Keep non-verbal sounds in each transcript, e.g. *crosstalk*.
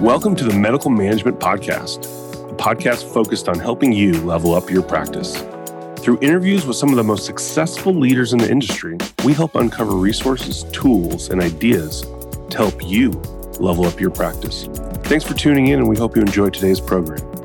Welcome to the Medical Management Podcast, a podcast focused on helping you level up your practice. Through interviews with some of the most successful leaders in the industry, we help uncover resources, tools, and ideas to help you level up your practice. Thanks for tuning in, and we hope you enjoy today's program.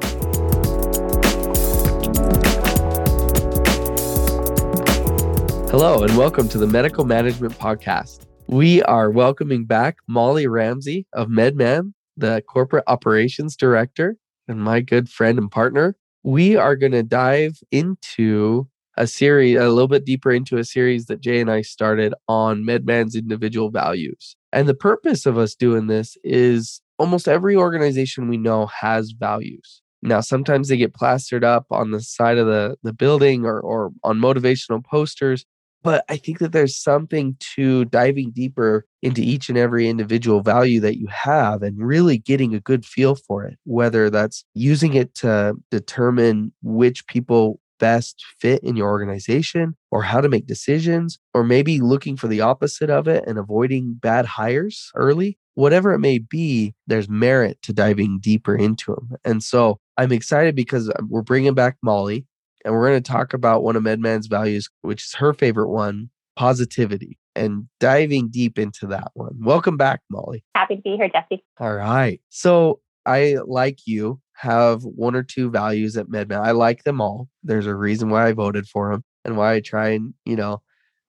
Hello, and welcome to the Medical Management Podcast. We are welcoming back Molly Ramsay of MedMan the corporate operations director and my good friend and partner. We are going to dive into a series, a little bit deeper into a series that Jay and I started on MedMan's individual values. And the purpose of us doing this is almost every organization we know has values. Now, sometimes they get plastered up on the side of the, the building or, or on motivational posters. But I think that there's something to diving deeper into each and every individual value that you have and really getting a good feel for it, whether that's using it to determine which people best fit in your organization or how to make decisions, or maybe looking for the opposite of it and avoiding bad hires early. Whatever it may be, there's merit to diving deeper into them. And so I'm excited because uh, we're bringing back Molly and we're going to talk about one of MedMan's values, which is her favorite one positivity and diving deep into that one. Welcome back, Molly. Happy to be here, Jesse. All right. So, I, like you, have one or two values at MedMan. I like them all. There's a reason why I voted for them and why I try and, you know,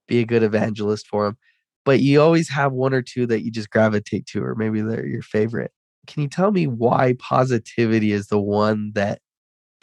be a good evangelist for them. But you always have one or two that you just gravitate to, or maybe they're your favorite. Can you tell me why positivity is the one that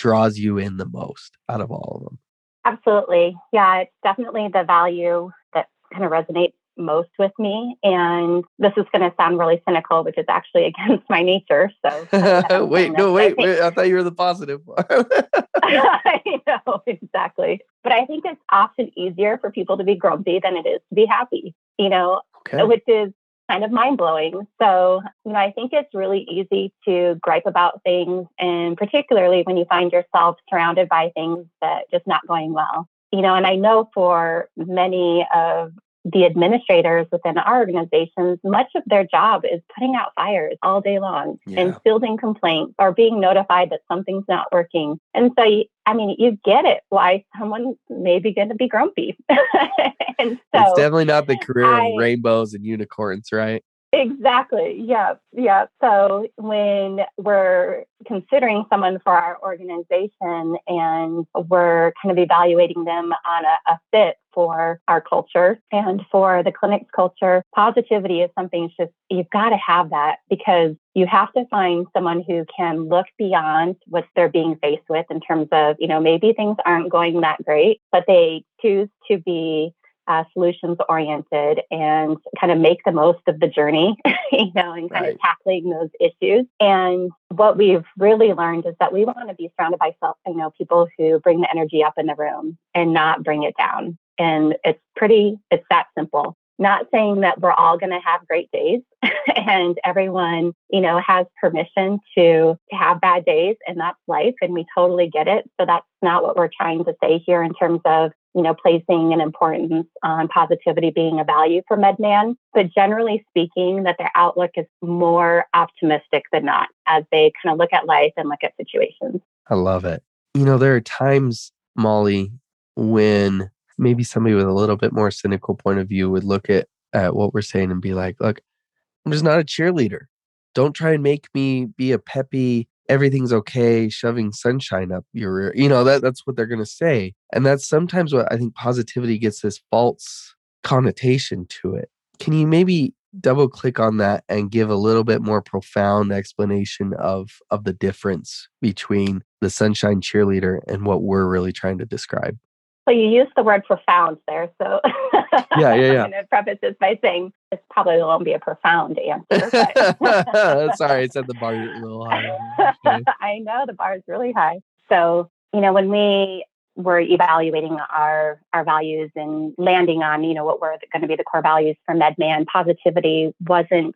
draws you in the most out of all of them? Absolutely. Yeah, it's definitely the value that kind of resonates most with me. And this is going to sound really cynical, which is actually *laughs* against my nature. So *laughs* wait, no, wait, I, wait, I thought you were the positive one. *laughs* I know, exactly. But I think it's often easier for people to be grumpy than it is to be happy, you know, okay. which is kind of mind blowing. So, you know, I think it's really easy to gripe about things, and particularly when you find yourself surrounded by things that just not going well. You know, and I know for many of the administrators within our organizations, much of their job is putting out fires all day long yeah. and fielding complaints or being notified that something's not working. And so, I mean, you get it why someone may be going to be grumpy. *laughs* and so, it's definitely not the career I, of rainbows and unicorns, right? Exactly. Yeah. Yeah. So when we're considering someone for our organization and we're kind of evaluating them on a, a fit for our culture and for the clinic's culture, positivity is something it's just you've got to have that because you have to find someone who can look beyond what they're being faced with in terms of, you know, maybe things aren't going that great, but they choose to be uh, solutions oriented and kind of make the most of the journey, *laughs* you know, and kind right. of tackling those issues. And what we've really learned is that we want to be surrounded by, self, you know, people who bring the energy up in the room and not bring it down. And it's pretty, it's that simple. Not saying that we're all going to have great days *laughs* and everyone, you know, has permission to have bad days and that's life and we totally get it. So that's not what we're trying to say here in terms of you know, placing an importance on positivity being a value for MedMan, but generally speaking, that their outlook is more optimistic than not as they kind of look at life and look at situations. I love it. You know, there are times, Molly, when maybe somebody with a little bit more cynical point of view would look at, at what we're saying and be like, look, I'm just not a cheerleader. Don't try and make me be a peppy, everything's okay, shoving sunshine up your rear. You know, that that's what they're gonna say. And that's sometimes what I think positivity gets this false connotation to it. Can you maybe double click on that and give a little bit more profound explanation of of the difference between the sunshine cheerleader and what we're really trying to describe? So you used the word profound there. So yeah, yeah, *laughs* yeah. I'm going to preface this by saying this probably won't be a profound answer. *laughs* Sorry, I said the bar a little high. *laughs* I know the bar is really high. So you know when we were evaluating our our values and landing on you know what were going to be the core values for MedMan, positivity wasn't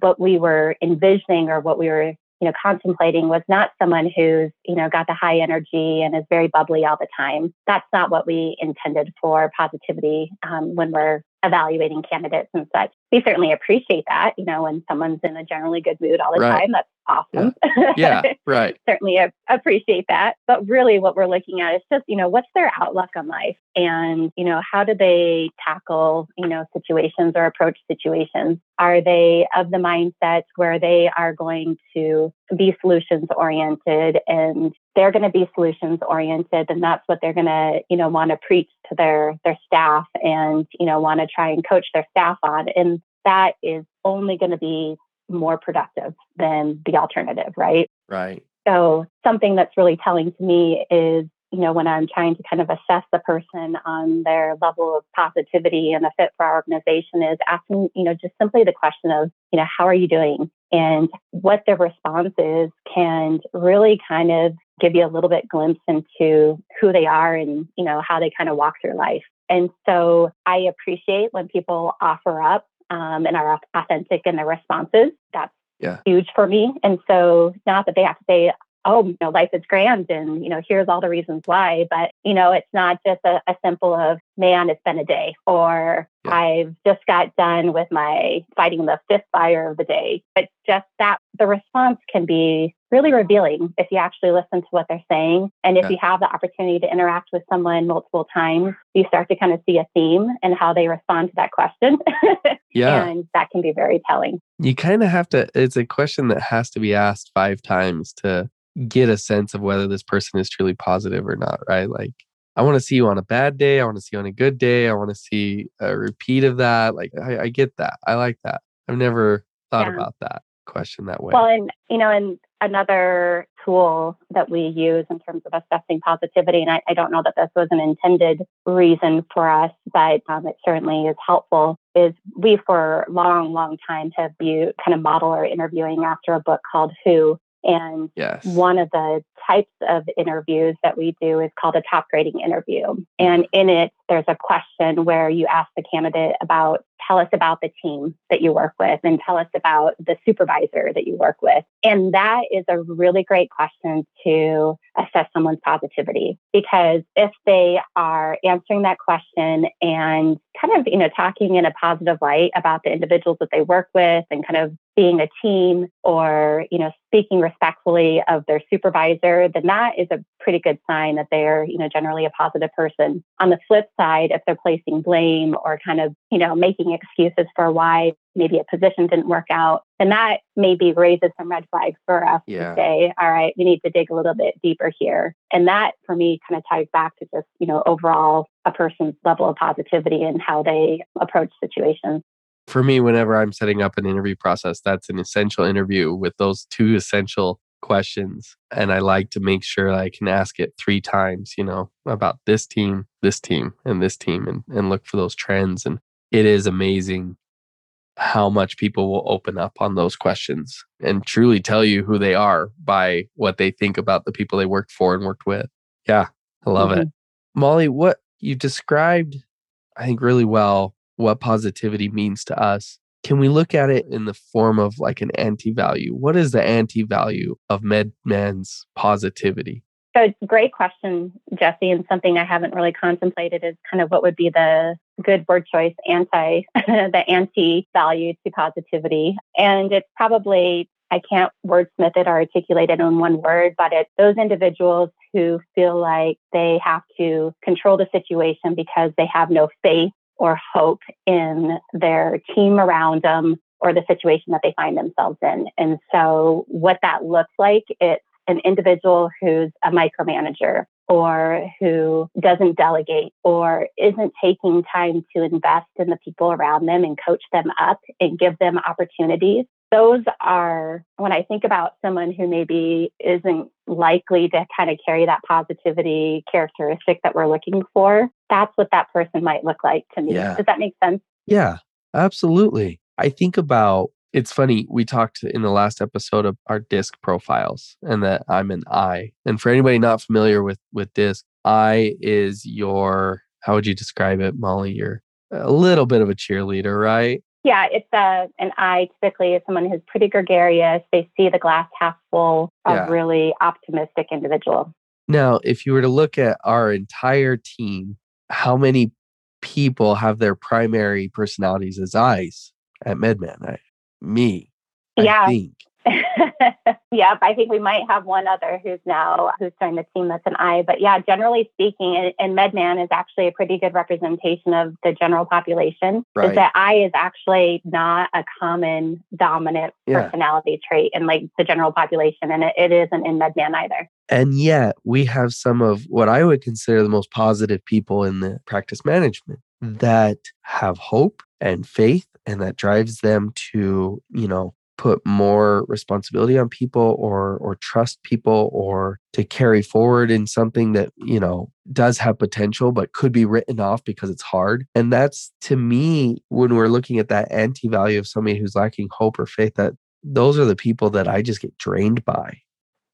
what we were envisioning or what we were you know, contemplating was not someone who's, you know, got the high energy and is very bubbly all the time. That's not what we intended for positivity um, when we're evaluating candidates and such. We certainly appreciate that, you know, when someone's in a generally good mood all the right. time. That's awesome. Yeah, yeah *laughs* right. certainly appreciate that. But really, what we're looking at is just, you know, what's their outlook on life and, you know, how do they tackle, you know, situations or approach situations? Are they of the mindset where they are going to be solutions oriented and they're going to be solutions oriented and that's what they're going to, you know, want to preach to their their staff and, you know, want to try and coach their staff on and that is only going to be more productive than the alternative, right? Right. So something that's really telling to me is, you know, when I'm trying to kind of assess the person on their level of positivity and a fit for our organization is asking, you know, just simply the question of, you know, how are you doing? And what their response is can really kind of give you a little bit glimpse into who they are and, you know, how they kind of walk through life. And so I appreciate when people offer up um, and are authentic in their responses. That's yeah. huge for me. And so, not that they have to say, oh, you know, life is grand and, you know, here's all the reasons why. But, you know, it's not just a, a simple of, man, it's been a day, or yeah. I've just got done with my fighting the fifth fire of the day. It's just that the response can be really revealing if you actually listen to what they're saying. And if yeah. you have the opportunity to interact with someone multiple times, you start to kind of see a theme and how they respond to that question. *laughs* yeah. And that can be very telling. You kind of have to, it's a question that has to be asked five times to get a sense of whether this person is truly positive or not, right? Like, I want to see you on a bad day. I want to see you on a good day. I want to see a repeat of that. Like, I, I get that. I like that. I've never thought yeah. about that question that way. Well, and, you know, and another tool that we use in terms of assessing positivity, and I, I don't know that this was an intended reason for us, but um, it certainly is helpful, is we for a long, long time have viewed kind of model our interviewing after a book called Who and yes. one of the types of interviews that we do is called a top grading interview. And mm-hmm. in it, there's a question where you ask the candidate about tell us about the team that you work with and tell us about the supervisor that you work with. And that is a really great question to assess someone's positivity because if they are answering that question and kind of, you know, talking in a positive light about the individuals that they work with and kind of being a team or, you know, speaking respectfully of their supervisor, then that is a pretty good sign that they're, you know, generally a positive person. On the flip side, if they're placing blame or kind of, you know, making excuses for why maybe a position didn't work out, then that maybe raises some red flags for us yeah. to say, all right, we need to dig a little bit deeper here. And that for me kind of ties back to just, you know, overall a person's level of positivity and how they approach situations for me, whenever I'm setting up an interview process, that's an essential interview with those two essential questions. And I like to make sure I can ask it three times, you know, about this team, this team, and this team, and, and look for those trends. And it is amazing how much people will open up on those questions and truly tell you who they are by what they think about the people they worked for and worked with. Yeah, I love mm-hmm. it. Molly, what you described, I think, really well what positivity means to us. Can we look at it in the form of like an anti value? What is the anti value of MedMan's positivity? So, it's a great question, Jesse, and something I haven't really contemplated is kind of what would be the good word choice anti, *laughs* the anti value to positivity. And it's probably I can't wordsmith it or articulate it in one word, but it's those individuals who feel like they have to control the situation because they have no faith or hope in their team around them or the situation that they find themselves in. And so, what that looks like, it's an individual who's a micromanager or who doesn't delegate or isn't taking time to invest in the people around them and coach them up and give them opportunities those are when I think about someone who maybe isn't likely to kind of carry that positivity characteristic that we're looking for, that's what that person might look like to me. Yeah. Does that make sense? Yeah, absolutely. I think about it's funny, we talked in the last episode of our disc profiles and that I'm an I. And for anybody not familiar with with disc, I is your how would you describe it, Molly? You're a little bit of a cheerleader, right? Yeah, it's a an I typically is someone who's pretty gregarious. They see the glass half full, a Yeah. really optimistic individual. Now, if you were to look at our entire team, how many people have their primary personalities as eyes at MedMan? I, me, I Yeah. think. Yep, I think we might have one other who's now who's joined the team that's an I. But yeah, generally speaking, and, and MedMan is actually a pretty good representation of the general population. Right. Is that I is actually not a common dominant Yeah. personality trait in like the general population, and it, it isn't in MedMan either. And yet, we have some of what I would consider the most positive people in the practice management that have hope and faith, and that drives them to, you know, put more responsibility on people or or trust people or to carry forward in something that you know does have potential but could be written off because it's hard. And that's to me when we're looking at that anti-value of somebody who's lacking hope or faith that those are the people that i just get drained by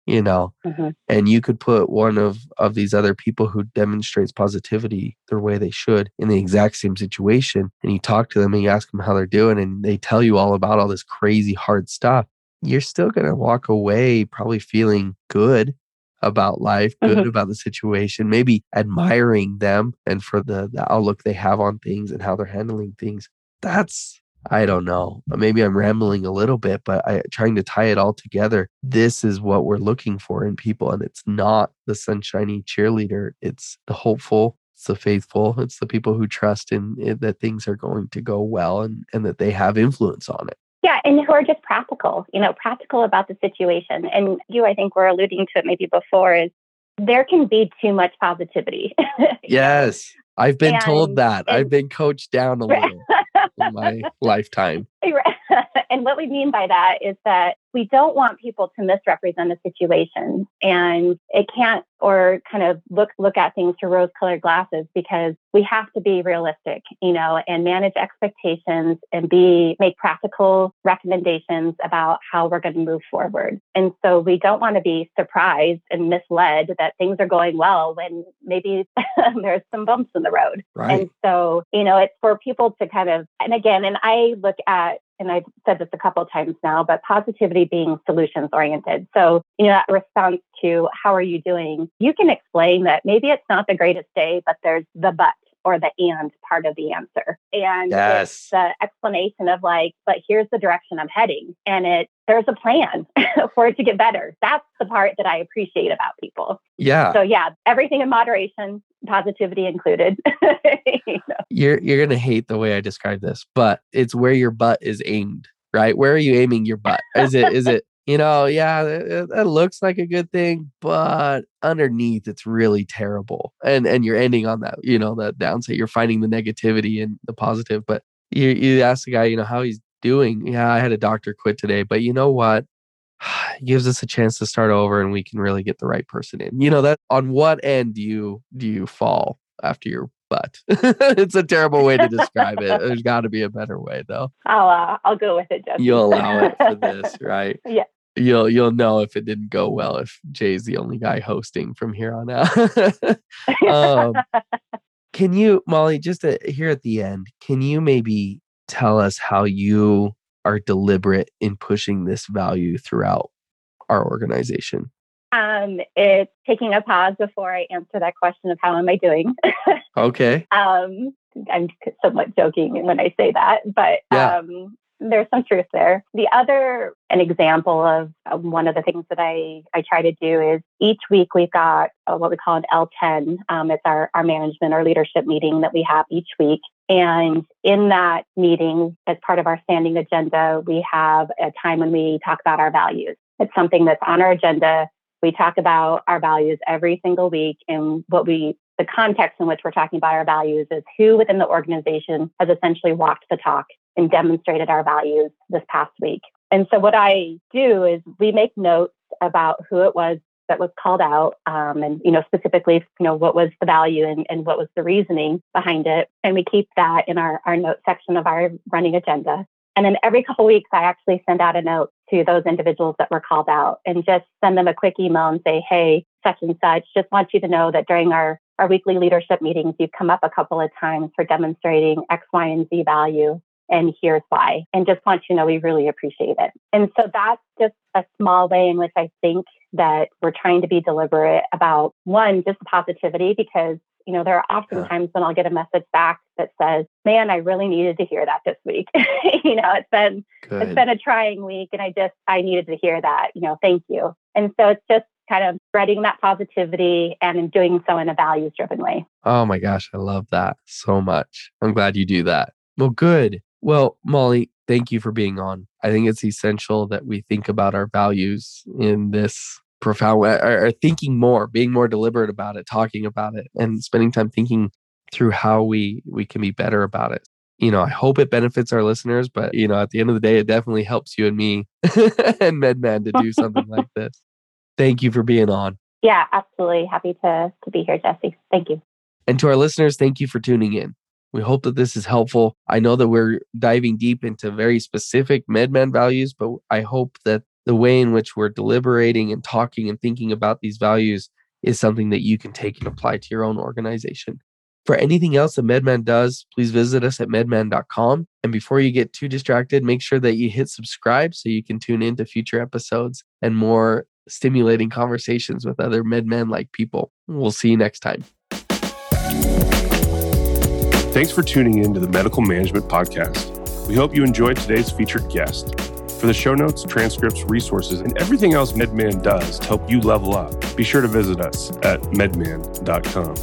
you know Mhm. and you could put one of of these other people who demonstrates positivity the way they should in the exact same situation and you talk to them and you ask them how they're doing and they tell you all about all this crazy hard stuff you're still going to walk away probably feeling good about life good Mhm. about the situation maybe admiring them and for the the outlook they have on things and how they're handling things that's I don't know. Maybe I'm rambling a little bit, but I trying to tie it all together. This is what we're looking for in people, and it's not the sunshiny cheerleader. It's the hopeful, it's the faithful, it's the people who trust in it, that things are going to go well and and that they have influence on it. Yeah, and who are just practical, you know, practical about the situation. And you, I think, were alluding to it maybe before is there can be too much positivity. *laughs* Yes, I've been told And- that. I've been coached down a *laughs* little in my lifetime. *laughs* *laughs* and what we mean by that is that we don't want people to misrepresent a situation. And it can't or kind of look look at things through rose colored glasses because we have to be realistic you know and manage expectations and be make practical recommendations about how we're going to move forward. And so we don't want to be surprised and misled that things are going well when maybe *laughs* there's some bumps in the road. Right. and so, you know, it's for people to kind of, and again, and I look at, and I've said this a couple times now, but positivity being solutions oriented. So, you know, that response to how are you doing, you can explain that maybe it's not the greatest day, but there's the but or the and part of the answer. And Yes. it's the explanation of like, but here's the direction I'm heading. And it there's a plan *laughs* for it to get better. That's the part that I appreciate about people. yeah. So yeah, everything in moderation, positivity included. *laughs* You know? you're you're gonna hate the way I describe this, but it's where your butt is aimed, right? Where are you aiming your butt? Is it is it you know, yeah, that, looks like a good thing, but underneath it's really terrible. And and you're ending on that, you know, that downside. You're finding the negativity and the positive, but you you ask the guy, you know, how he's doing. Yeah, I had a doctor quit today, but you know what? It *sighs* gives us a chance to start over and we can really get the right person in. You know that on what end do you do you fall after your butt? *laughs* it's a terrible way to describe it. There's got to be a better way though. I'll uh, I'll go with it, Jesse. You'll allow it for this, *laughs* right? Yeah. You'll you'll know if it didn't go well if Jay's the only guy hosting from here on out. *laughs* um, can you, Molly, just uh here at the end, can you maybe tell us how you are deliberate in pushing this value throughout our organization? um, it's taking a pause before I answer that question of how am I doing. Okay. um, I'm somewhat joking when I say that, but Yeah. um, there's some truth there. The other, an example of uh, one of the things that I, I try to do is each week we've got uh, what we call an L10. Um, it's our, our management or leadership meeting that we have each week. And in that meeting, as part of our standing agenda, we have a time when we talk about our values. It's something that's on our agenda. We talk about our values every single week and what we the context in which we're talking about our values is who within the organization has essentially walked the talk and demonstrated our values this past week. And so what I do is we make notes about who it was that was called out um, and you know specifically you know what was the value and, and what was the reasoning behind it and we keep that in our, our note section of our running agenda and then every couple weeks i actually send out a note to those individuals that were called out and just send them a quick email and say hey such and such just want you to know that during our our weekly leadership meetings, you've come up a couple of times for demonstrating X, Y, and Z value. and here's why. And just want you to know we really appreciate it. And so that's just a small way in which I think that we're trying to be deliberate about one, just positivity, because you know, there are often times when I'll get a message back that says, "Man, I really needed to hear that this week." *laughs* you know, it's been Good. it's been a trying week, and I just I needed to hear that. You know, thank you. And so it's just kind of spreading that positivity and doing so in a values driven way. Oh my gosh, I love that so much. I'm glad you do that. Well, good. Well, Molly, thank you for being on. I think it's essential that we think about our values in this profound way, or, thinking more, being more deliberate about it, talking about it, and spending time thinking through how we we can be better about it. You know, I hope it benefits our listeners, but you know, at the end of the day, it definitely helps you and me *laughs* and MedMan to do something like *laughs* this. Thank you for being on. Yeah, absolutely. Happy to to be here, Jesse. Thank you. And to our listeners, thank you for tuning in. We hope that this is helpful. I know that we're diving deep into very specific MedMan values, but I hope that the way in which we're deliberating and talking and thinking about these values is something that you can take and apply to your own organization. For anything else that MedMan does, please visit us at medman.com. And before you get too distracted, make sure that you hit subscribe so you can tune in to future episodes and more stimulating conversations with other MedMan like people. We'll see you next time. Thanks for tuning in to the Medical Management Podcast. We hope you enjoyed today's featured guest. For the show notes, transcripts, resources, and everything else MedMan does to help you level up, be sure to visit us at medman.com.